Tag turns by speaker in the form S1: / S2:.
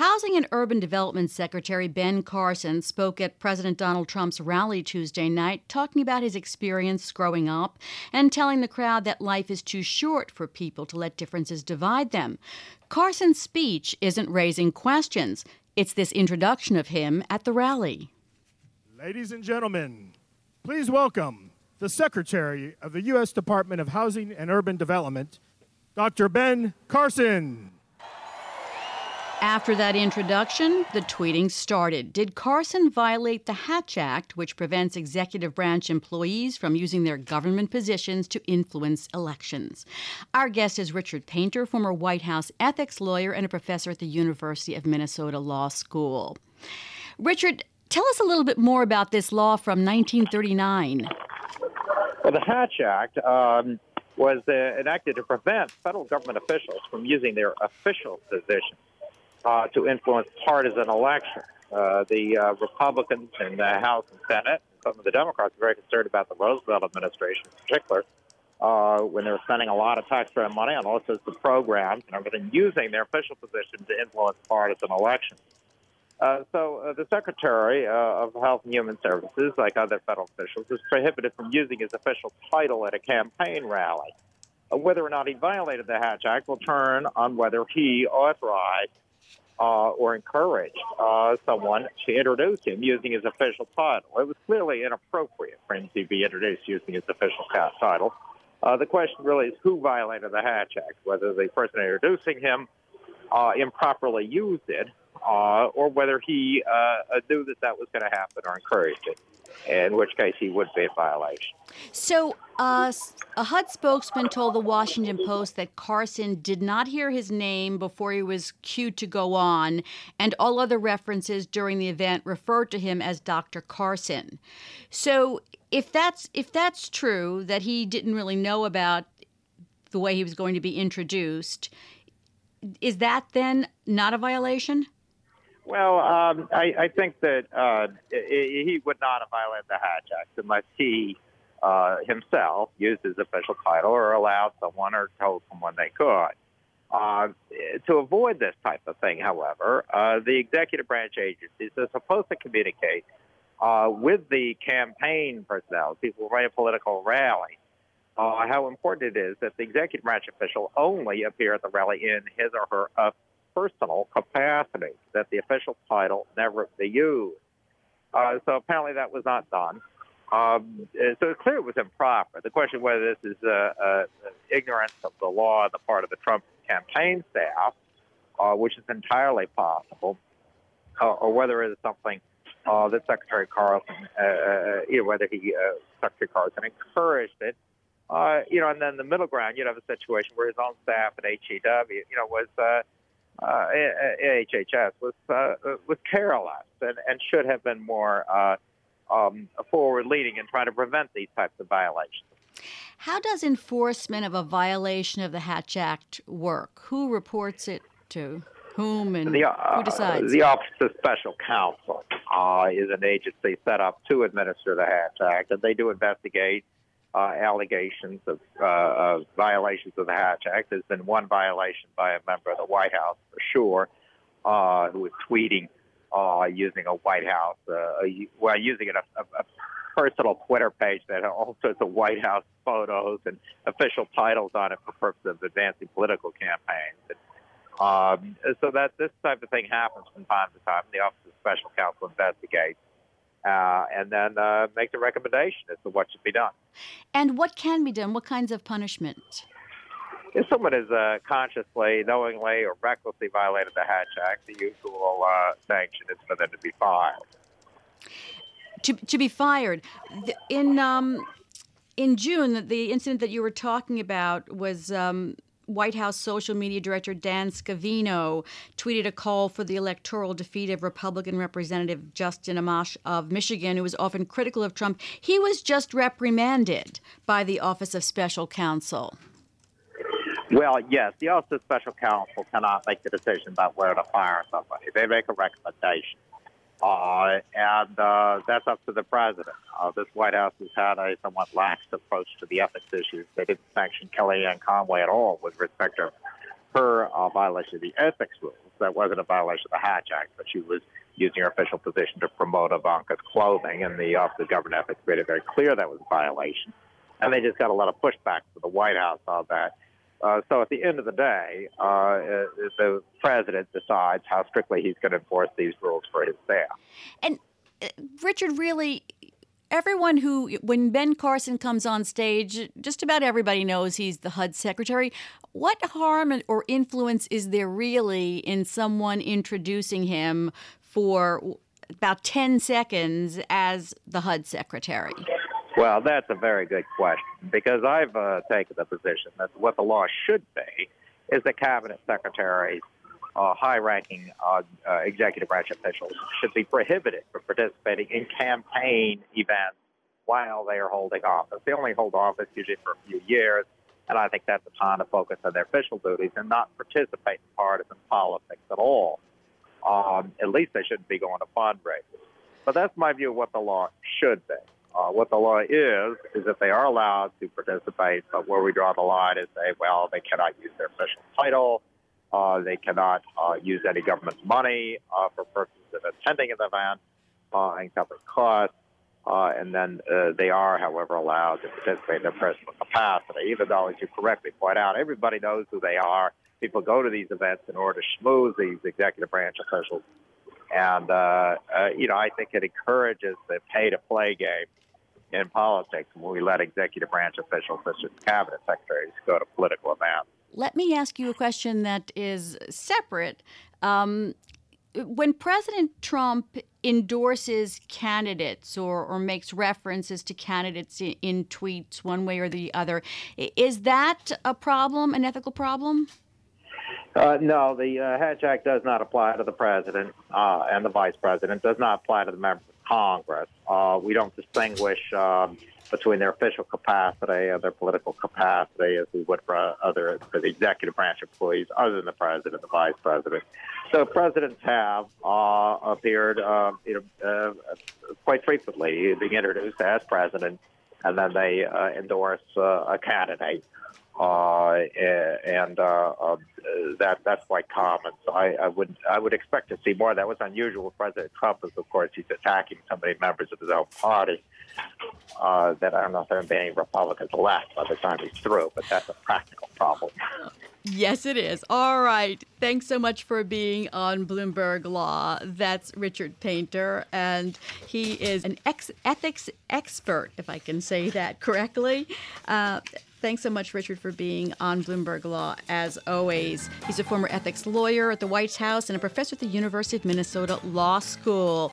S1: Housing and Urban Development Secretary Ben Carson spoke at President Donald Trump's rally Tuesday night, talking about his experience growing up and telling the crowd that life is too short for people to let differences divide them. Carson's speech isn't raising questions, it's this introduction of him at the rally.
S2: Ladies and gentlemen, please welcome the Secretary of the U.S. Department of Housing and Urban Development, Dr. Ben Carson.
S1: After that introduction, the tweeting started. Did Carson violate the Hatch Act, which prevents executive branch employees from using their government positions to influence elections? Our guest is Richard Painter, former White House ethics lawyer and a professor at the University of Minnesota Law School. Richard, tell us a little bit more about this law from 1939.
S3: Well, the Hatch Act um, was uh, enacted to prevent federal government officials from using their official positions uh, to influence partisan elections. Uh, the uh, Republicans in the House and Senate, some of the Democrats are very concerned about the Roosevelt administration in particular, uh, when they were spending a lot of taxpayer money on all sorts of programs and everything, using their official position to influence partisan elections. Uh, so uh, the Secretary uh, of Health and Human Services, like other federal officials, is prohibited from using his official title at a campaign rally. Uh, whether or not he violated the Hatch Act will turn on whether he authorized uh, or encouraged uh, someone to introduce him using his official title. It was clearly inappropriate for him to be introduced using his official title. Uh, the question really is who violated the Hatch Act, whether the person introducing him uh, improperly used it, uh, or whether he uh, knew that that was going to happen or encouraged it in which case he would be in violation.
S1: So, uh, a HUD spokesman told the Washington Post that Carson did not hear his name before he was cued to go on, and all other references during the event referred to him as Dr. Carson. So, if that's if that's true, that he didn't really know about the way he was going to be introduced, is that then not a violation?
S3: Well, um, I, I think that uh, he would not have violated the Hatch Act unless he uh, himself used his official title or allowed someone or told someone they could. Uh, to avoid this type of thing, however, uh, the executive branch agencies are supposed to communicate uh, with the campaign personnel, people who run a political rally, uh, how important it is that the executive branch official only appear at the rally in his or her personal capacity, that the official title never be used. Uh, so apparently that was not done. Um, so it's clear it was improper. The question whether this is uh, uh, ignorance of the law on the part of the Trump campaign staff, uh, which is entirely possible, uh, or whether it is something uh, that Secretary Carson, you know, whether he, Secretary Carson encouraged it. you know, and then the middle ground, you'd have a situation where his own staff at HEW, you know, was uh, AHHS was uh, was careless and, and should have been more uh, um, forward leading in trying to prevent these types of violations.
S1: How does enforcement of a violation of the Hatch Act work? Who reports it to whom and
S3: the,
S1: uh, who decides?
S3: The Office of Special Counsel uh, is an agency set up to administer the Hatch Act, and they do investigate uh, allegations of, uh, of, violations of the Hatch Act. There's been one violation by a member of the White House, for sure, uh, who was tweeting uh, using a White House, uh, well, using a, a, a, personal Twitter page that had all sorts of White House photos and official titles on it for purposes of advancing political campaigns. And, um, so that this type of thing happens from time to time. The Office of Special Counsel investigates uh, and then uh, make the recommendation as to what should be done.
S1: And what can be done? What kinds of punishment?
S3: If someone has uh, consciously, knowingly, or recklessly violated the Hatch Act, the usual uh, sanction is for them to be fired.
S1: To, to be fired. In, um, in June, the incident that you were talking about was um, White House social media director Dan Scavino tweeted a call for the electoral defeat of Republican Representative Justin Amash of Michigan, who was often critical of Trump. He was just reprimanded by the Office of Special Counsel.
S3: Well, yes, the Office of Special Counsel cannot make the decision about where to fire somebody. They make a recommendation. Uh, and uh, that's up to the president. Uh, this White House has had a somewhat lax approach to the ethics issues. They didn't sanction Kellyanne Conway at all with respect to her uh, violation of the ethics rules. that wasn't a violation of the Hatch Act, but she was using her official position to promote Ivanka's clothing, and the Office of Government Ethics made it very clear that was a violation. And they just got a lot of pushback from the White House on that. Uh, so at the end of the day, uh, the president decides how strictly he's going to enforce these rules for his staff.
S1: And uh, Richard, really, everyone who, when Ben Carson comes on stage, just about everybody knows he's the HUD secretary. What harm or influence is there really in someone introducing him for about 10 seconds as the HUD secretary?
S3: Well, that's a very good question because I've uh, taken the position that what the law should be is that cabinet secretaries, uh, high-ranking uh, uh, executive branch officials should be prohibited from participating in campaign events while they are holding office. They only hold office usually for a few years, and I think that's the time to focus on their official duties and not participate in partisan politics at all. Um, at least they shouldn't be going to fundraisers. But that's my view of what the law should be. Uh, what the law is, is that they are allowed to participate, but where we draw the line is say, well, they cannot use their official title, uh, they cannot uh, use any government money uh, for purposes of attending an event uh, and covering costs. Uh, and then they are, however, allowed to participate in their personal capacity, even though, as you correctly point out, everybody knows who they are. People go to these events in order to schmooze these executive branch officials. And, uh, uh, you know, I think it encourages the pay to play game in politics when we let executive branch officials, such as cabinet secretaries, go to political events.
S1: Let me ask you a question that is separate. Um, when President Trump endorses candidates or, or makes references to candidates in, in, tweets one way or the other, is that a problem, an ethical problem?
S3: Uh, no, the uh, Hatch Act does not apply to the president uh, and the vice president. Does not apply to the members of Congress. Uh, we don't distinguish um, between their official capacity and their political capacity as we would for other for the executive branch employees, other than the president and the vice president. So presidents have uh, appeared, uh, you know, uh, quite frequently being introduced as president, and then they uh, endorse uh, a candidate. Uh, and uh, uh, that that's quite common. So I, I would I would expect to see more. That was unusual President Trump, is of course he's attacking so many members of his own party. Uh, that I don't know if there are any Republicans left by the time he's through, but that's a practical problem.
S1: Yes, it is. All right. Thanks so much for being on Bloomberg Law. That's Richard Painter, and he is an ex- ethics expert, if I can say that correctly. Uh, Thanks so much, Richard, for being on Bloomberg Law, as always. He's a former ethics lawyer at the White House and a professor at the University of Minnesota Law School.